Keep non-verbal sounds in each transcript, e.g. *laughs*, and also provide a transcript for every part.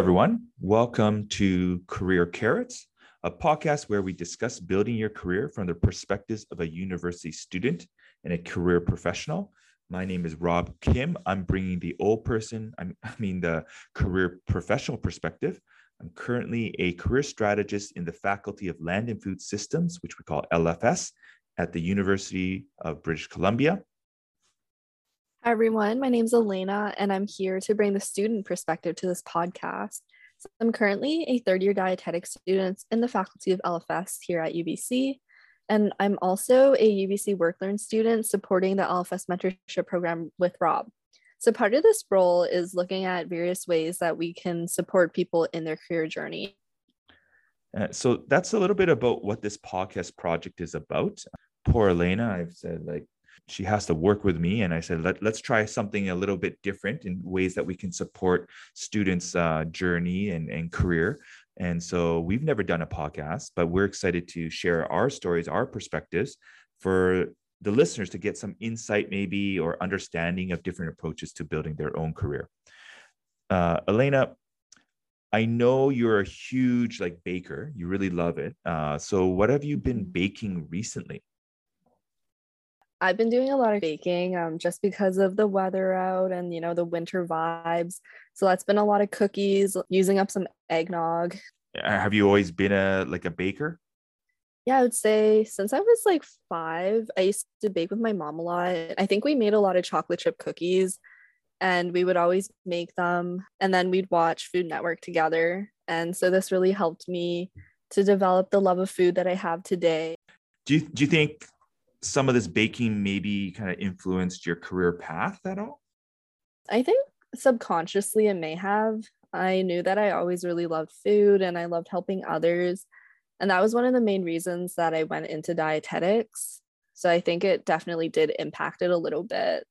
everyone. Welcome to Career Carrots, a podcast where we discuss building your career from the perspectives of a university student and a career professional. My name is Rob Kim. I'm bringing the old person, I *laughs* mean, the career professional perspective. I'm currently a career strategist in the Faculty of Land and Food Systems, which we call LFS, at the University of British Columbia. Hi, everyone. My name is Elena, and I'm here to bring the student perspective to this podcast. So I'm currently a third year dietetics student in the faculty of LFS here at UBC. And I'm also a UBC WorkLearn student supporting the LFS mentorship program with Rob. So part of this role is looking at various ways that we can support people in their career journey. Uh, so that's a little bit about what this podcast project is about. Poor Elena, I've said like she has to work with me and i said Let, let's try something a little bit different in ways that we can support students uh, journey and, and career and so we've never done a podcast but we're excited to share our stories our perspectives for the listeners to get some insight maybe or understanding of different approaches to building their own career uh, elena I know you're a huge like baker. You really love it. Uh, so, what have you been baking recently? I've been doing a lot of baking um, just because of the weather out and, you know, the winter vibes. So that's been a lot of cookies, using up some eggnog. Have you always been a like a baker? Yeah, I would say since I was like five, I used to bake with my mom a lot. I think we made a lot of chocolate chip cookies and we would always make them. And then we'd watch Food Network together. And so this really helped me to develop the love of food that I have today. Do you, do you think some of this baking maybe kind of influenced your career path at all? I think subconsciously it may have. I knew that I always really loved food and I loved helping others. And that was one of the main reasons that I went into dietetics. So I think it definitely did impact it a little bit.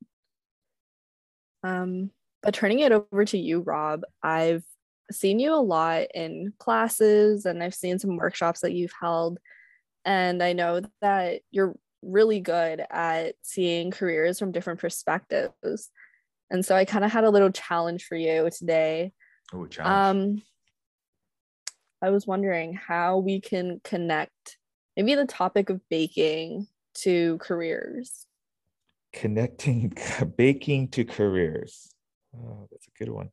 Um, but turning it over to you, Rob, I've seen you a lot in classes and I've seen some workshops that you've held. And I know that you're really good at seeing careers from different perspectives. And so I kind of had a little challenge for you today. Oh, challenge. Um, I was wondering how we can connect maybe the topic of baking to careers. Connecting *laughs* baking to careers. Oh, that's a good one.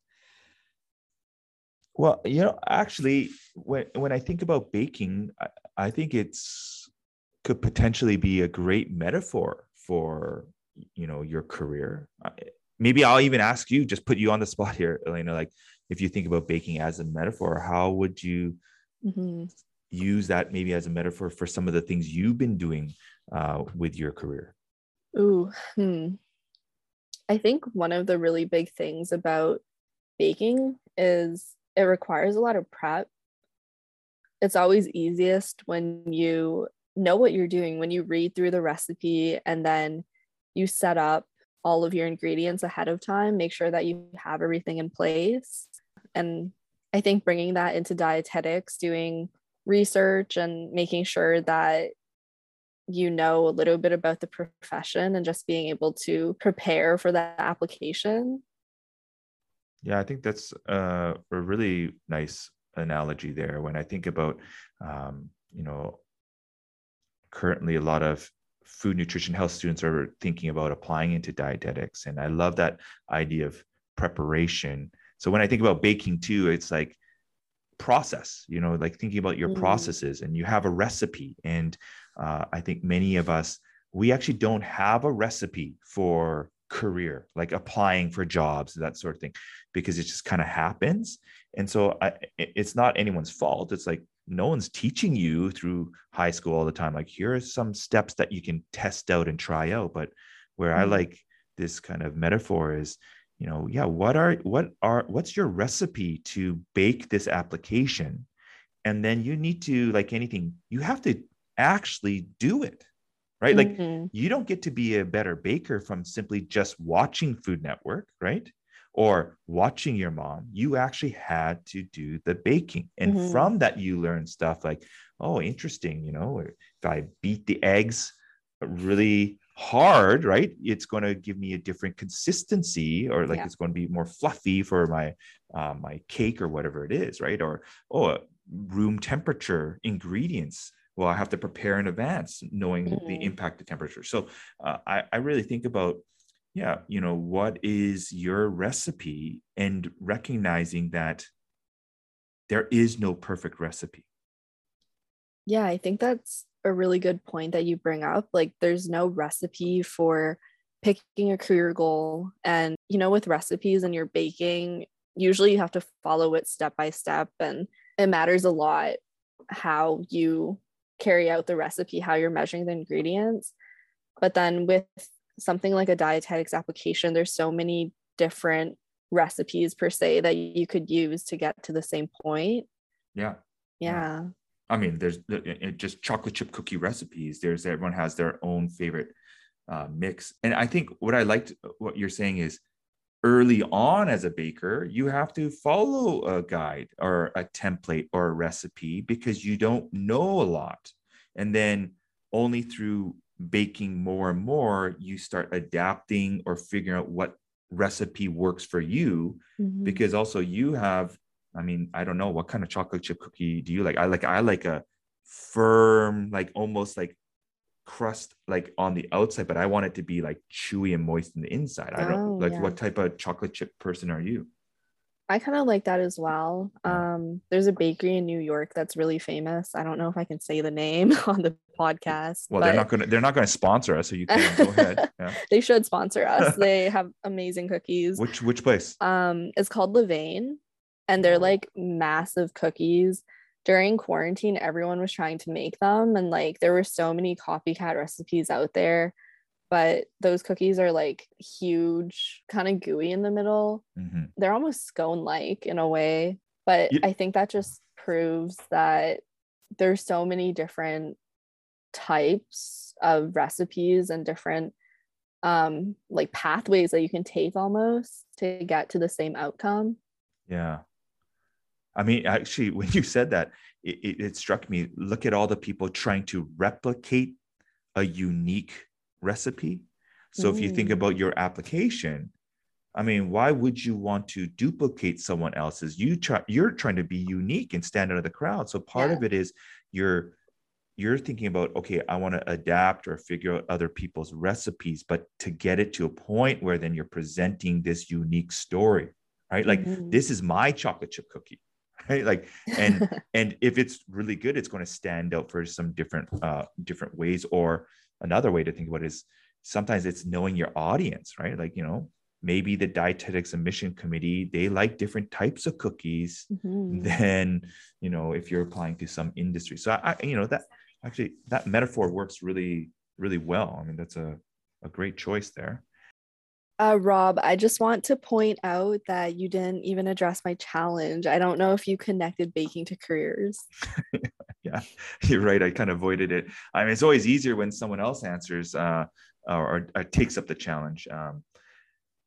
Well, you know, actually, when when I think about baking, I, I think it's could potentially be a great metaphor for you know your career maybe i'll even ask you just put you on the spot here elena like if you think about baking as a metaphor how would you mm-hmm. use that maybe as a metaphor for some of the things you've been doing uh, with your career ooh hmm. i think one of the really big things about baking is it requires a lot of prep it's always easiest when you know what you're doing when you read through the recipe and then you set up all of your ingredients ahead of time, make sure that you have everything in place. And I think bringing that into dietetics, doing research and making sure that you know a little bit about the profession and just being able to prepare for that application. Yeah, I think that's a really nice analogy there. When I think about, um, you know, currently a lot of food nutrition health students are thinking about applying into dietetics. And i love that idea of preparation. So when i think about baking too it's like process you know like thinking about your mm. processes and you have a recipe. And uh, i think many of us we actually don't have a recipe for career like applying for jobs that sort of thing because it just kind of happens. And so I, it's not anyone's fault. It's like no one's teaching you through high school all the time. Like here are some steps that you can test out and try out. But where mm-hmm. i like this kind of metaphor is you know yeah what are what are what's your recipe to bake this application? And then you need to like anything you have to actually do it right? Mm-hmm. like you don't get to be a better baker from simply just watching food network right or watching your mom, you actually had to do the baking. And mm-hmm. from that, you learn stuff like, oh, interesting, you know, if I beat the eggs really hard, right? It's going to give me a different consistency, or like Yeah. it's going to be more fluffy for my uh, my cake or whatever it is, right? Or oh, room temperature ingredients. Well, I have to prepare in advance, knowing the Mhm. impact of temperature. So uh, I I really think about yeah, you know, what is your recipe, and recognizing that there is no perfect recipe. Yeah, I think that's a really good point that you bring up. Like, there's no recipe for picking a career goal. And, you know, with recipes and your baking, usually you have to follow it step by step. And it matters a lot how you carry out the recipe, how you're measuring the ingredients. But then with something like a dietetics application, there's so many different recipes per se that you could use to get to the same point. Yeah. Yeah. I mean, there's just chocolate chip cookie recipes. There's everyone has their own favorite uh, mix, and I think what I liked uh, what you're saying is early on as a baker, you have to follow a guide or a template or a recipe because you don't know a lot, and then only through baking more and more you start adapting or figuring out what recipe works for you Mhm. because also you have i mean i don't know what kind of chocolate chip cookie do you like i like i like a firm like almost like crust like on the outside but i want it to be like chewy and moist in the inside i don't Oh, like yeah. what type of chocolate chip person are you I kind of like that as well. Um, there's a bakery in New York that's really famous. I don't know if I can say the name *laughs* on the podcast. well they're not gonna they're not gonna sponsor us so you can go ahead *laughs* yeah they should sponsor us. *laughs* they have amazing cookies. which which place Um, it's called Levain, and they're Oh. like massive cookies. During quarantine, everyone was trying to make them, and like there were so many copycat recipes out there. But those cookies are like huge, kind of gooey in the middle Mhm. they're almost scone like in a way but i think that just proves that there's so many different types of recipes and different um like pathways that you can take almost to get to the same outcome Yeah. I mean, actually, when you said that, it, it, it struck me. Look at all the people trying to replicate a unique recipe. So if you think Mm. about your application, I mean, why would you want to duplicate someone else's? You try, you're trying to be unique and stand out of the crowd. So part Yeah. of it is you're you're thinking about okay i want to adapt or figure out other people's recipes but to get it to a point where then you're presenting this unique story right like Mhm. this is my chocolate chip cookie *laughs* right like and *laughs* and if it's really good it's going to stand out for some different uh different ways or another way to think about it is sometimes it's knowing your audience right? Like you know maybe the dietetics and mission committee they like different types of cookies Mhm. than you know if you're applying to some industry. So i, you know that actually that metaphor works really really well. I mean that's a, a great choice there. Uh rob i just want to point out that you didn't even address my challenge. I don't know if you connected baking to careers *laughs* *laughs* you're right i kind of avoided it. I mean it's always easier when someone else answers uh, or, or takes up the challenge um,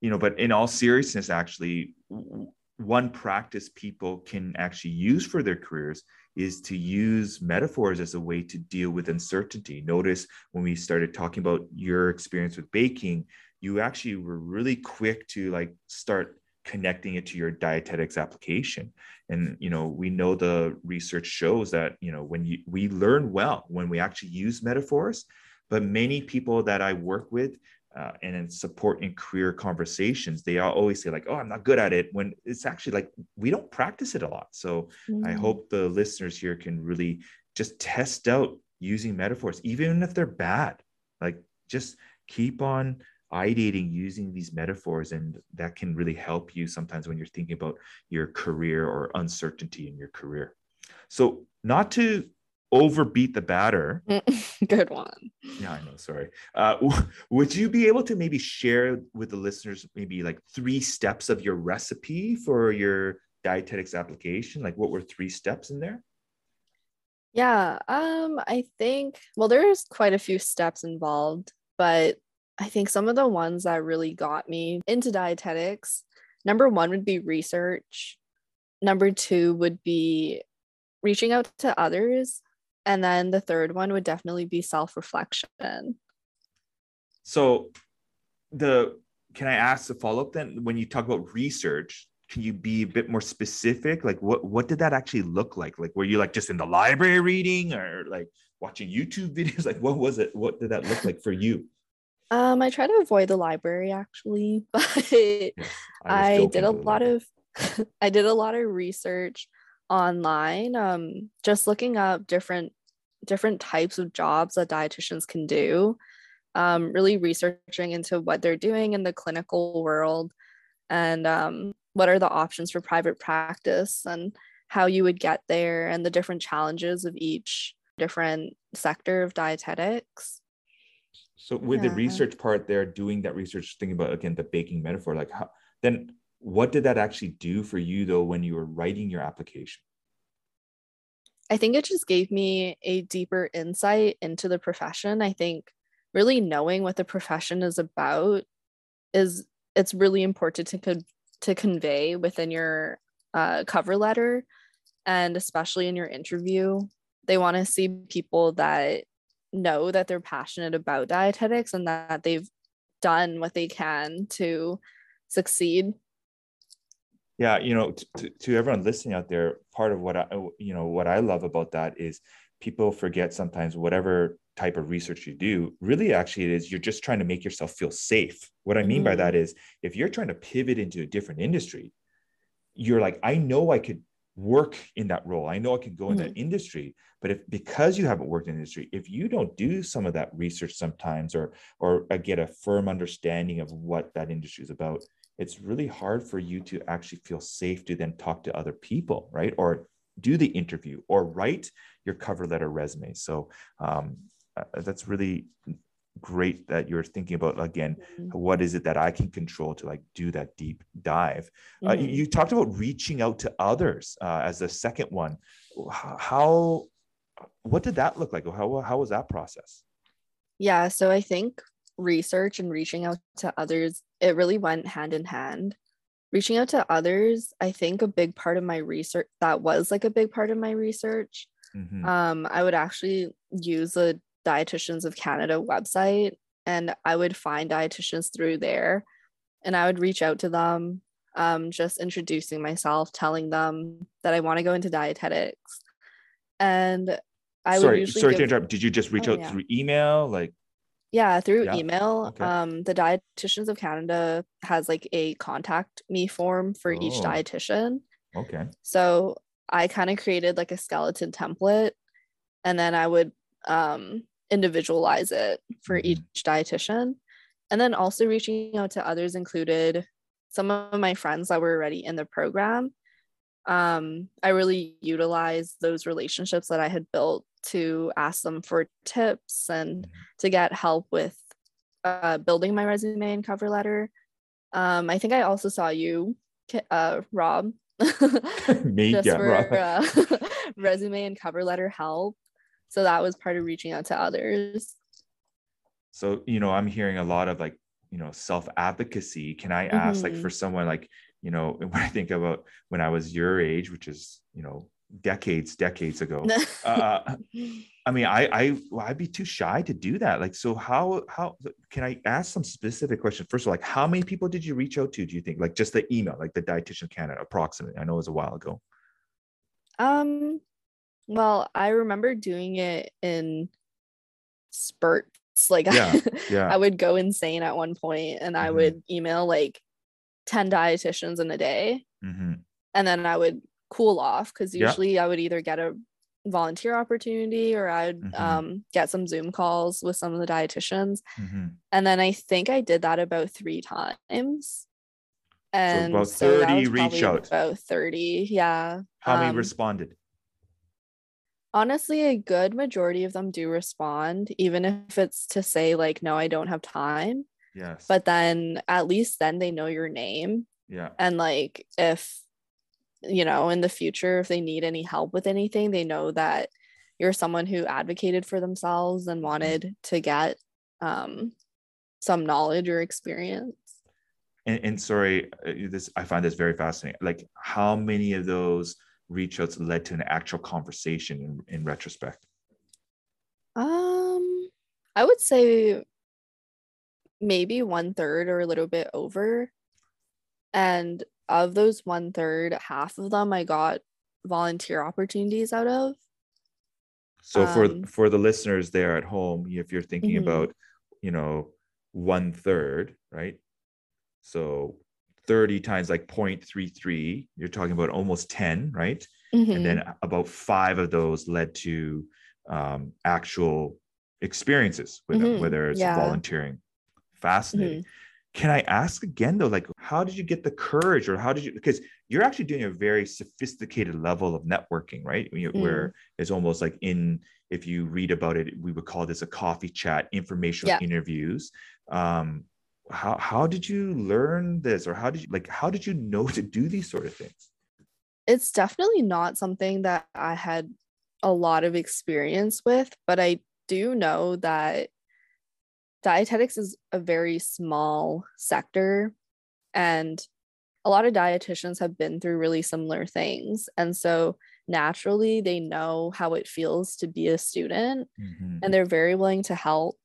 you know but in all seriousness actually one practice people can actually use for their careers is to use metaphors as a way to deal with uncertainty. Notice when we started talking about your experience with baking you actually were really quick to like start connecting it to your dietetics application and you know we know the research shows that you know when you we learn well when we actually use metaphors but many people that i work with uh, and in support in career conversations they always say like oh i'm not good at it when it's actually like we don't practice it a lot so i Mm. hope the listeners here can really just test out using metaphors even if they're bad like just keep on ideating using these metaphors and that can really help you sometimes when you're thinking about your career or uncertainty in your career. So not to overbeat the batter *laughs* good one. Yeah i know sorry. Uh, would you be able to maybe share with the listeners maybe like three steps of your recipe for your dietetics application? Like what were three steps in there? Yeah, um, I think, well, there's quite a few steps involved, but I think some of the ones that really got me into dietetics, number one would be research. Number two would be reaching out to others. And then the third one would definitely be self reflection. so the can I ask the follow up then? When you talk about research, can you be a bit more specific? Like what what did that actually look like? Like were you like just in the library reading or like watching YouTube *laughs* videos? Like what was it? What did that look like for you? Um, I try to avoid the library actually, *laughs* but I, I did a lot of *laughs* I did a lot of research online, um, just looking up different different types of jobs that dietitians can do um, really researching into what they're doing in the clinical world and um, what are the options for private practice and how you would get there and the different challenges of each different sector of dietetics. So with yeah. the research part there, doing that research, thinking about again the baking metaphor, like how then what did that actually do for you though when you were writing your application? I think it just gave me a deeper insight into the profession. I think really knowing what the profession is about is it's really important to co- to convey within your uh, cover letter and especially in your interview they want to see people that know that they're passionate about dietetics and that they've done what they can to succeed yeah you know to, to everyone listening out there part of what i you know what i love about that is people forget sometimes whatever type of research you do really actually it is you're just trying to make yourself feel safe what i mean mm-hmm. by that is if you're trying to pivot into a different industry you're like i know i could work in that role i know i can go mm-hmm. in that mm-hmm. industry but if because you haven't worked in industry if you don't do some of that research sometimes or or uh, get a firm understanding of what that industry is about it's really hard for you to actually feel safe to then talk to other people right or do the interview or write your cover letter resume so um, uh, that's really great that you're thinking about again mm-hmm. what is it that i can control to like do that deep dive mm-hmm. uh, you, mm-hmm. you, talked about reaching out to others uh, as the second one how what did that look like how, how was that process yeah so i think research and reaching out to others it really went hand in hand reaching out to others i think a big part of my research that was like a big part of my research mm-hmm. um, i would actually use a Dietitians of Canada website and I would find dietitians through there and I would reach out to them, um, just introducing myself, telling them that I want to go into dietetics. And I sorry, would usually sorry give, to interrupt. Did you just reach oh, out yeah. through email? Like yeah, through yeah. email. Okay. Um, the Dietitians of Canada has like a contact me form for oh. each dietitian. Okay. So I kind of created like a skeleton template and then I would um individualize it for mm-hmm. each dietitian. And then also reaching out to others included some of my friends that were already in the program. Um, I really utilized those relationships that I had built to ask them for tips and mm-hmm. to get help with uh, building my resume and cover letter. Um, I think I also saw you, uh, Rob, *laughs* *laughs* Me, yeah, for uh, *laughs* resume and cover letter help so that was part of reaching out to others. So you know i'm hearing a lot of like you know self advocacy can i ask mm-hmm. like for someone like you know *laughs* when i think about when i was your age which is you know decades decades ago *laughs* uh, i mean i i well, i'd be too shy to do that. Like so how how can i ask some specific questions first of all like how many people did you reach out to do you think? Like just the email like the dietitian canada approximately. I know it was a while ago. Um well, I remember doing it in spurts. Like yeah, I, *laughs* yeah. I would go insane at one point and mm-hmm. I would email like 10 dietitians in a day. Mm-hmm. And then I would cool off because usually yeah. I would either get a volunteer opportunity or I'd mm-hmm. um, get some Zoom calls with some of the dietitians. Mm-hmm. And then I think I did that about three times. And so about 30 so reach out. About 30, yeah. How many um, responded? Honestly a good majority of them do respond even if it's to say like no i don't have time yes. but then at least then they know your name yeah. and like if you know in the future if they need any help with anything they know that you're someone who advocated for themselves and mm-hmm. wanted to get um some knowledge or experience. And, and sorry uh, this i find this very fascinating. Like how many of those reach outs led to an actual conversation in, in retrospect? Um, I would say maybe one third or a little bit over. And of those one third, half of them I got volunteer opportunities out of. So for um, for the listeners there at home, if you're thinking mm-hmm. about, you know, one third, right? So 30 times like 0.33, you're talking about almost 10, right? Mm-hmm. And then about five of those led to um, actual experiences with mm-hmm. them, whether it's yeah. volunteering. Fascinating. Mm-hmm. Can I ask again though, like, how did you get the courage, or how did you? Because you're actually doing a very sophisticated level of networking, right? mm. Where it's almost like in, if you read about it, we would call this a coffee chat, informational yeah. interviews. Um, how how did you learn this, or how did you like? How did you know to do these sort of things? It's definitely not something that I had a lot of experience with, but I do know that dietetics is a very small sector and a lot of dietitians have been through really similar things and so naturally they know how it feels to be a student mm-hmm. and they're very willing to help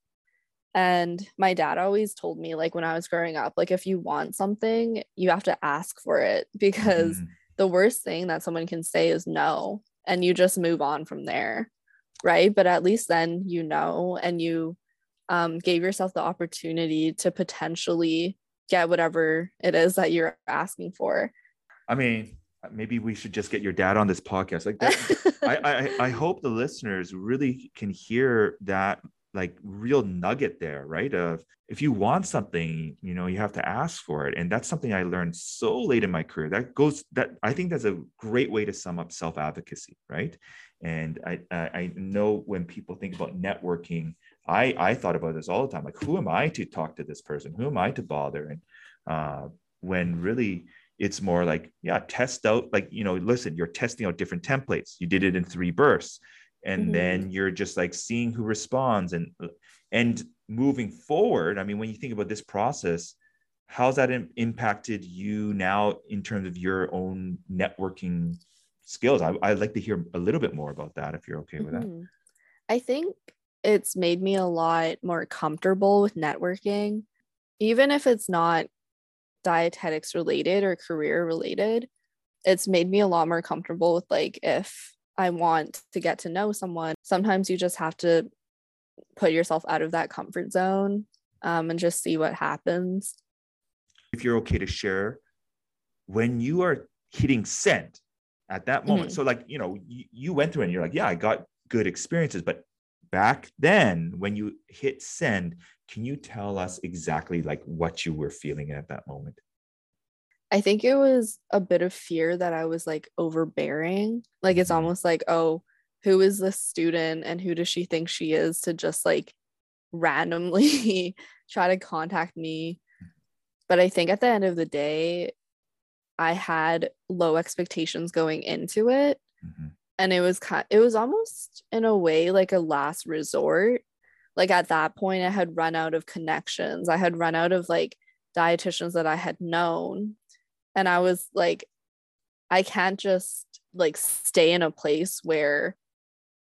and my dad always told me like when i was growing up like if you want something you have to ask for it because mm-hmm. the worst thing that someone can say is no and you just move on from there right but at least then you know and you um, gave yourself the opportunity to potentially get whatever it is that you're asking for. I mean, maybe we should just get your dad on this podcast. Like that, *laughs* I, I, I hope the listeners really can hear that like real nugget there, right? Of if you want something, you know, you have to ask for it. And that's something I learned so late in my career. That goes that I think that's a great way to sum up self-advocacy, right? And I I know when people think about networking, I I thought about this all the time. Like, who am I to talk to this person? Who am I to bother? And uh, when really it's more like, yeah, test out. Like, you know, listen, you're testing out different templates. You did it in three bursts, and mm-hmm. then you're just like seeing who responds and and moving forward. I mean, when you think about this process, how's that Im- impacted you now in terms of your own networking skills? I, I'd like to hear a little bit more about that if you're okay with mm-hmm. that. I think it's made me a lot more comfortable with networking, even if it's not dietetics related or career related. It's made me a lot more comfortable with like if I want to get to know someone, sometimes you just have to put yourself out of that comfort zone um, and just see what happens. If you're okay to share, when you are hitting send at that moment, mm-hmm. so like, you know, you, you went through and you're like, yeah, I got good experiences, but back then when you hit send can you tell us exactly like what you were feeling at that moment i think it was a bit of fear that i was like overbearing. Like it's mm-hmm. almost like oh who is this student and who does she think she is to just like randomly *laughs* try to contact me? But i think at the end of the day i had low expectations going into it. Mm-hmm. And it was kind it was almost in a way like a last resort. Like at that point i had run out of connections. I had run out of like dietitians that i had known and i was like i can't just like stay in a place where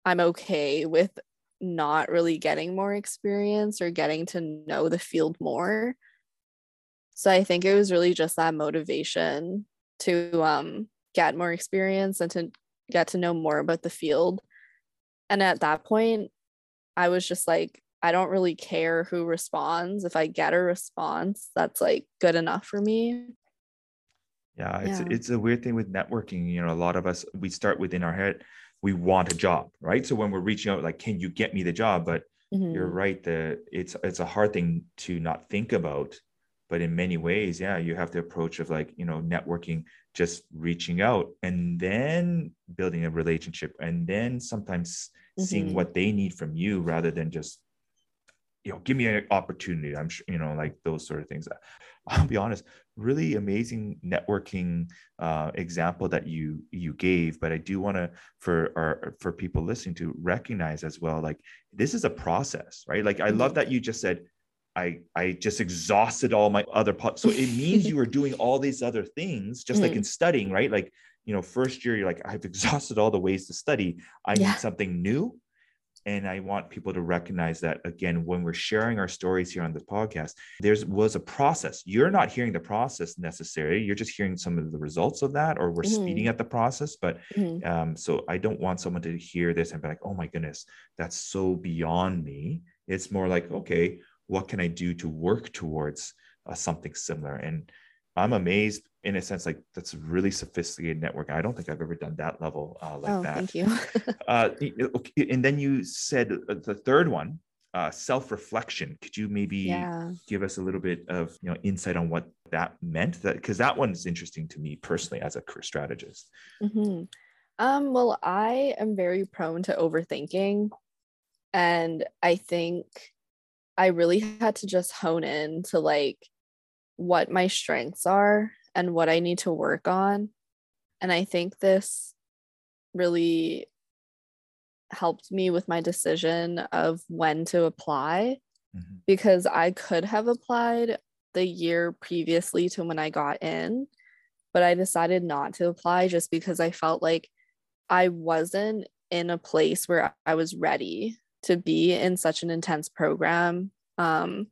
i'm okay with not really getting more experience or getting to know the field more so i think it was really just that motivation to um get more experience and to get to know more about the field. And at that point, I was just like, I don't really care who responds. If I get a response, that's like good enough for me. Yeah, it's yeah. it's a weird thing with networking. You know, a lot of us we start within our head, we want a job, right? So when we're reaching out, like, can you get me the job? But mm-hmm. you're right that it's it's a hard thing to not think about. But in many ways, yeah, you have the approach of like, you know, networking just reaching out and then building a relationship and then sometimes mm-hmm. seeing what they need from you rather than just you know give me an opportunity i'm sure you know like those sort of things i'll be honest really amazing networking uh, example that you you gave but i do want to for our for people listening to recognize as well like this is a process right like i love mm-hmm. that you just said I I just exhausted all my other parts. So it means you are doing all these other things, just mm like in studying, right? Like, you know, first year, you're like, I've *laughs* exhausted all the ways to study. I yeah. need something new. And i want people to recognize that again when we're sharing our stories here on the podcast there's was a process you're not hearing the process necessarily you're just hearing some of the results of that or we're mm-hmm. speeding at the process but mm-hmm. um, so i don't want someone to hear this and be like oh my goodness that's so beyond me it's more like okay what can i do to work towards uh, something similar and i'm amazed in a sense like that's a really sophisticated network. I don't think i've ever done that level uh, like oh, that. thank you. *laughs* Uh, and then you said uh, the third one uh, self-reflection. Could you maybe yeah. give us a little bit of you know insight on what that meant? That because that one is interesting to me personally as a career strategist. Mm-hmm. um, well i am very prone to overthinking and i think i really had to just hone in to like what my strengths are and what I need to work on. And I think this really helped me with my decision of when to apply mm-hmm. because I could have applied the year previously to when I got in, but I decided not to apply just because I felt like I wasn't in a place where I was ready to be in such an intense program. Um,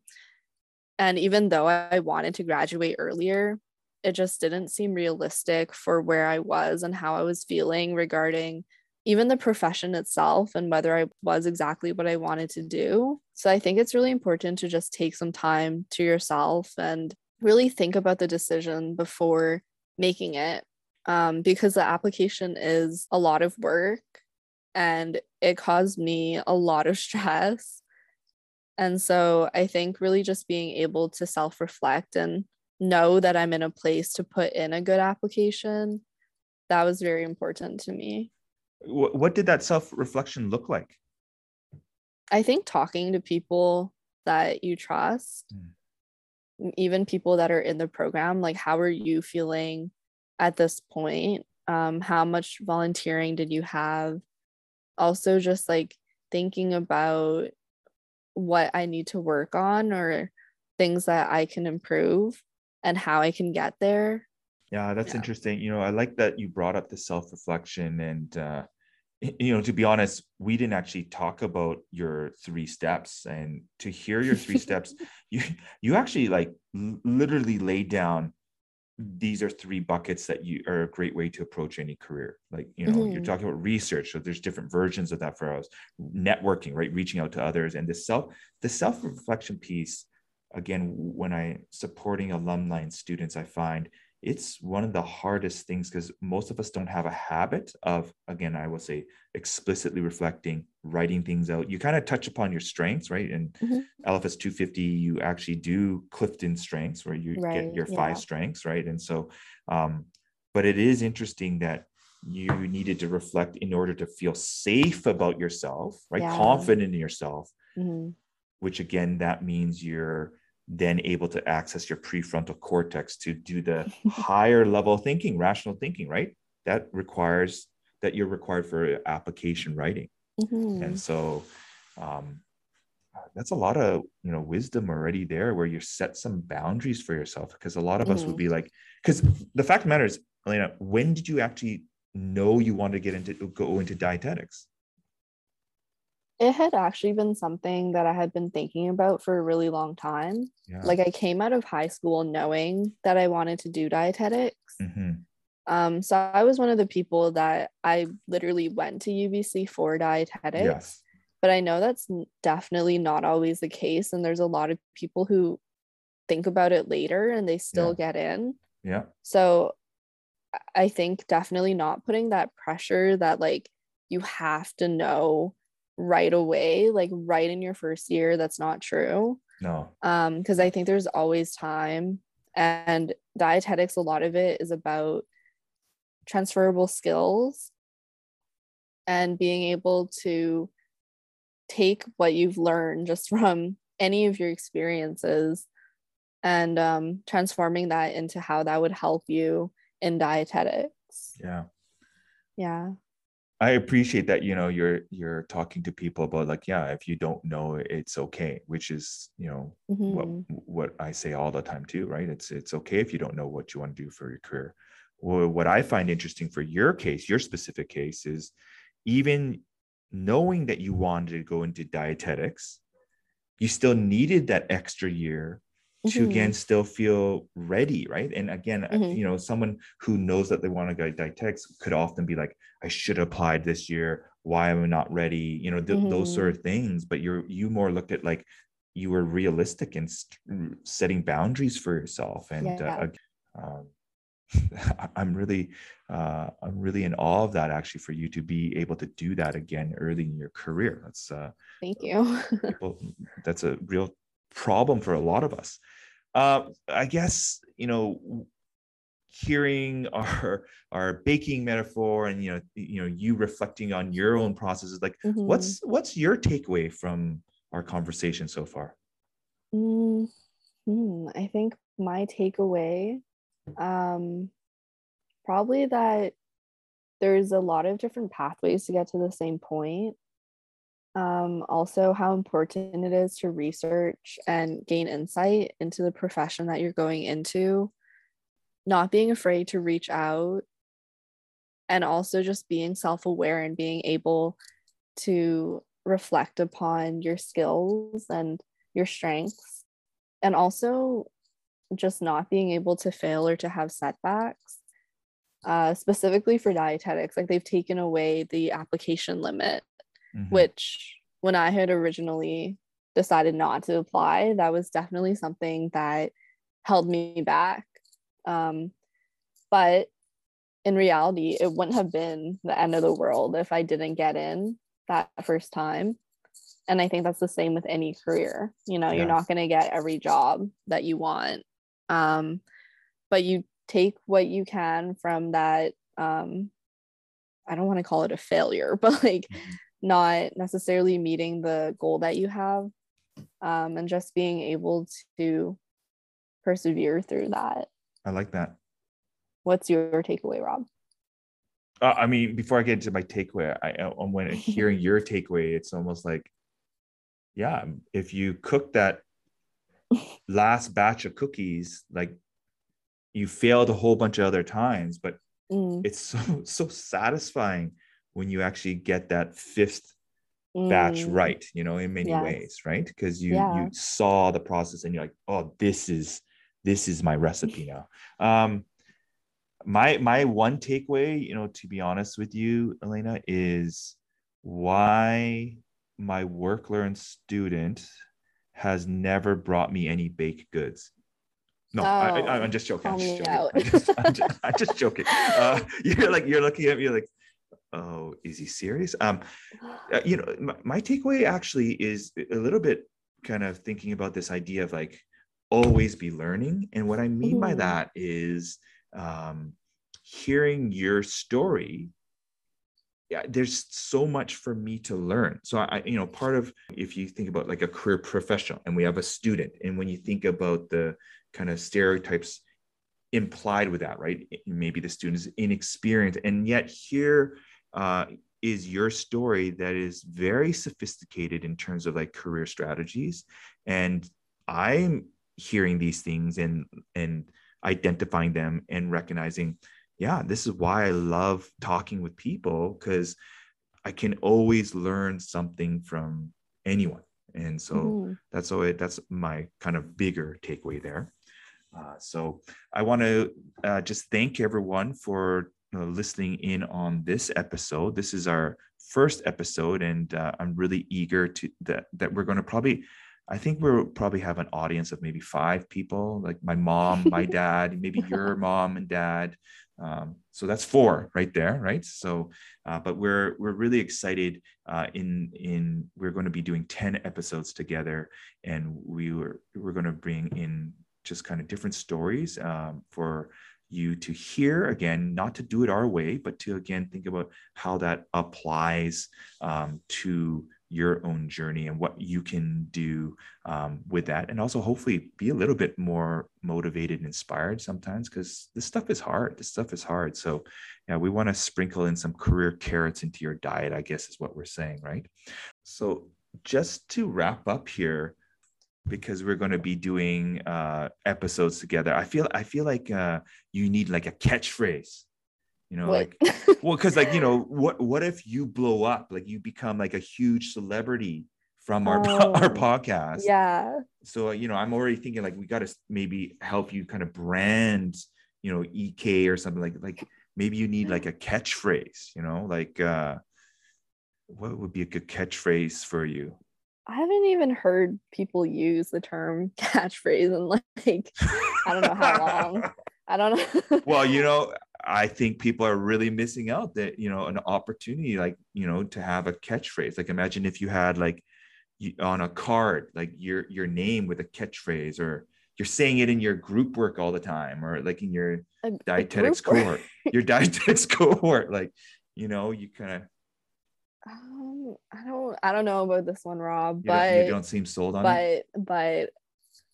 and even though I wanted to graduate earlier, it just didn't seem realistic for where I was and how I was feeling regarding even the profession itself and whether I was exactly what I wanted to do. So I think it's really important to just take some time to yourself and really think about the decision before making it um, because the application is a lot of work and it caused me a lot of *laughs* stress. And so I think really just being able to self reflect and know that I'm in a place to put in a good application, that was very important to me. What did that self reflection look like? I think talking to people that you trust, mm. even people that are in the program, like how are you feeling at this point? Um, how much volunteering did you have? Also, just like thinking about what I need to work on or things that I can improve and how I can get there. Yeah, that's yeah. interesting. You know, I like that you brought up the self reflection and, uh, you know, to be honest, we didn't actually talk about your three steps. And to hear your three steps, *laughs* you you actually like literally laid down these are three buckets that you are a great way to approach any career. Like you know mm-hmm. you're talking about research so there's different versions of that for us. Networking right? Reaching out to others. And the self the self reflection piece again, when I supporting alumni and students, I find it's one of the hardest things because most of us don't have a habit of, again, I will say explicitly reflecting, writing things out. You kind of touch upon your strengths, right? And mm-hmm. LFS 250, you actually do Clifton strengths where you right, get your yeah. five strengths, right? And so, um, but it is interesting that you needed to reflect in order to feel safe about yourself, right? Yeah. Confident in yourself, mm-hmm. which again, that means you're then able to access your prefrontal cortex to do the *laughs* higher level thinking, rational thinking, right? That requires that you're required for application writing. Mm-hmm. And so um, that's a lot of you know wisdom already there where you set some boundaries for yourself because a lot of mm-hmm. us would mm-hmm. be like because the fact matters elena when did you actually know you wanted to get into go into dietetics it had actually been something that I had been thinking about for a really long time. Yeah. Like I came out of high school knowing that I wanted to do dietetics. Mm-hmm. Um, so I was one of the people that I literally went to UBC for dietetics. Yes. But I know that's definitely not always the case. And there's a lot of people who think about it later and they still yeah. get in. Yeah. So I think definitely not putting that pressure that like you have to know right away, like right in your first year. That's not true. No. Um, because I think there's always time. And dietetics, a lot of it is about transferable skills and being able to take what you've learned just *laughs* from any of your experiences and um, transforming that into how that would help you in dietetics. Yeah. Yeah. I appreciate that you know you're you're talking to people about like yeah if you don't know it's okay which is you know mm-hmm. what what I say all the time too right it's it's okay if you don't know what you want to do for your career well, what I find interesting for your case your specific case is even knowing that you wanted to go into dietetics, you still needed that extra year to mm-hmm. again still feel ready, right? And again, mm-hmm. you know, someone who knows that they want to go dietetics could often be like, I should have applied this year. Why am I not ready? You know, th- mm-hmm. those sort of things. But you're you more looked at like you were realistic in st- setting boundaries for yourself and yeah. uh, um, *laughs* I'm really, uh, I'm really in awe of that actually for you to be able to do that again early in your career. That's uh, thank you. *laughs* people, that's a real problem for a lot of us. Uh, I guess you know, hearing our our baking metaphor and you know, you know, you reflecting on your own processes. Like, mm-hmm. what's what's your takeaway from our conversation so far? Mm-hmm. I think my takeaway um, probably that there's a lot of different pathways to get to the same point. Um, also, how important it is to research and gain insight into the profession that you're going into, not being afraid to reach out, and also just being self aware and being able to reflect upon your skills and your strengths. And also just not being able to fail or to have setbacks. Uh, specifically for dietetics, like they've taken away the application limit, mm-hmm. which when I had originally decided not to apply, that was definitely something that held me back. Um, but in reality, it wouldn't have been the end of the world if I didn't get in that first time. And I think that's the same with any career. You know, you're not going to get every job that you want um, but you take what you can from that um, i don't want to call it a failure *laughs* but like mm-hmm. Not necessarily meeting the goal that you have um, and just being able to persevere through that. I like that. What's your takeaway rob? Uh, i mean before i get into my takeaway i uh, when hearing your *laughs* takeaway it's almost like yeah if you cook that last batch of cookies like you failed a whole bunch of other times but mm. it's so so satisfying when you actually get that fifth mm. batch right you know in many yes. ways right because you yeah. you saw the process and you're like oh this is this is my recipe *laughs* now um my my one takeaway you know to be honest with you elena is why my work learn student has never brought me any baked goods. No, oh, I, am just joking. I'm just joking. I'm just, I'm, just, I'm just, *laughs* joking. Uh, *laughs* you're like you're looking at me like, oh, is he serious? Um, uh, *gasps* you know, my, my takeaway actually is a little bit kind of thinking about this idea of like always be learning, and what I mean by that is um, hearing your story Yeah, there's so much for me to learn. So I, you know, part of if you think about like a career professional and we have a student, and when you think about the kind of stereotypes implied with that, right? Maybe the student is inexperienced, and yet here uh, is your story that is very sophisticated in terms of like career strategies, and I'm hearing these things and and identifying them and recognizing yeah, this is why I love talking with people because I can always learn something from anyone. And so mm-hmm. that's always that's my kind of bigger takeaway there. Uh, so I want to uh, just thank everyone for uh, listening in on this episode. This is our first episode, and uh, I'm really eager to that that we're going to probably. I think we'll probably have an audience of maybe five people, like my mom, my *laughs* dad, maybe your mom and dad, um, so that's four right there, right? So, uh, but we're we're really excited. Uh, in in we're going to be doing ten episodes together, and we were we're going to bring in just kind of different stories um, for you to hear again, not to do it our way, but to again think about how that applies um, to your own journey and what you can do um, with that. And also hopefully be a little bit more motivated and inspired sometimes because this stuff is hard. This stuff is hard. So yeah we want to sprinkle in some career carrots into your diet i guess is what we're saying right? So just to wrap up here because we're going to be doing uh, episodes together i feel i feel like uh, you need like a catchphrase You know, like well, because like you know, what what if you blow up, like you become like a huge celebrity from our *laughs* oh, our podcast? Yeah. So you know, I'm already thinking like we got to maybe help you kind of brand, you know, EK or something like like maybe you need like a catchphrase, you know, like uh what would be a good catchphrase for you? I haven't even heard people use the term *laughs* catchphrase in like I don't know how long. *laughs* I don't know. *laughs* well, you know, I think people are really missing out that you know an opportunity like you know to have a catchphrase. Like imagine if you had like you, on a card like your your name with a catchphrase or you're saying it in your group work all the time or like in your a, dietetics a cohort your dietetics cohort like you know you kind of um, I don't I don't know about this one, Rob, you but don't, you don't seem sold on but, it. But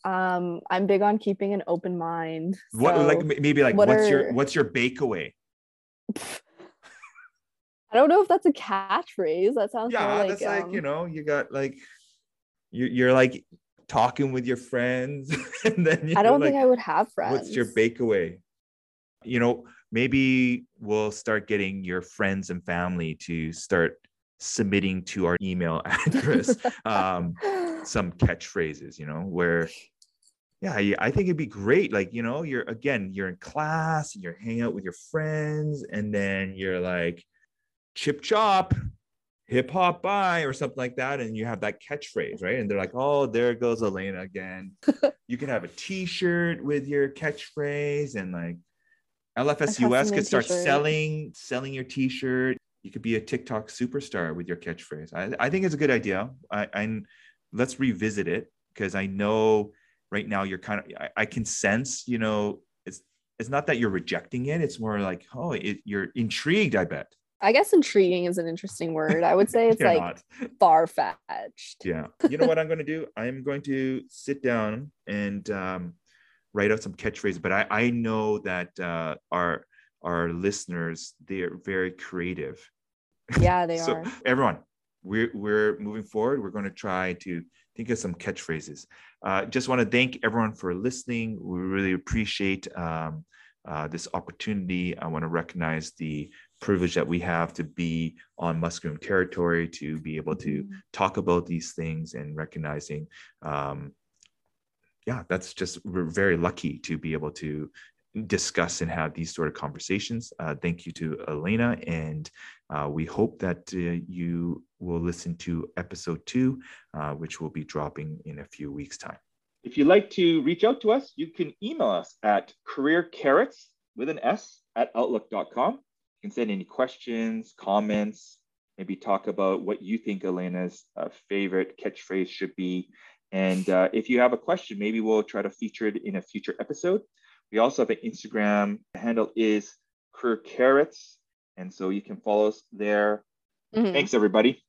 but um I'm big on keeping an open mind. So what like maybe like what what's are, your what's your bakeaway? *laughs* I don't know if that's a catchphrase. That sounds yeah, like, that's um, like you know you got like you you're like talking with your friends *laughs* and then I don't like, think I would have friends. What's your bakeaway? You know, maybe we'll start getting your friends and family to start submitting to our email *laughs* address um, some catchphrases, you know, where yeah, I think it'd be great. Like, you know, you're again, you're in class and you're hanging out with your friends, and then you're like, chip chop, hip hop bye, or something like that. And you have that catchphrase, right? And they're like, oh, there goes Elena again. *laughs* you can have a t shirt with your catchphrase and like LFSUS could start t-shirt. selling selling your t-shirt. You could be a TikTok superstar with your catchphrase. I, I think it's a good idea. I, I let's revisit it because I know right now you're kind of I, I, can sense you know it's it's not that you're rejecting it. It's more like oh it, you're intrigued. I bet. I guess intriguing is an interesting word. I would say *laughs* it's like far fetched. Yeah. You know what I'm going to do? I'm going to sit down and um, write out some catchphrases, but I, I know that uh, our our listeners they're very creative. Yeah, *laughs* they so are. Everyone, we're we're moving forward. We're going to try to think of some catchphrases. Uh, just want to thank everyone for listening. We really appreciate um, uh, this opportunity. I want to recognize the privilege that we have to be on Musqueam territory, to be able to mm-hmm. talk about these things and recognizing um, yeah, that's just we're very lucky to be able to discuss and have these sort of conversations. Uh, thank you to Elena, and uh, we hope that uh, you will listen to episode two, uh, which will be dropping in a few weeks' time. If you'd like to reach out to us, you can email us at careercarrots with an S at outlook.com. You can send any questions, comments, maybe talk about what you think Elena's uh, favorite catchphrase should be. And uh, if you have a question, maybe we'll try to feature it in a future episode. We also have an Instagram the handle is Career Carrots. And so you can follow us there. Mm-hmm. Thanks, everybody.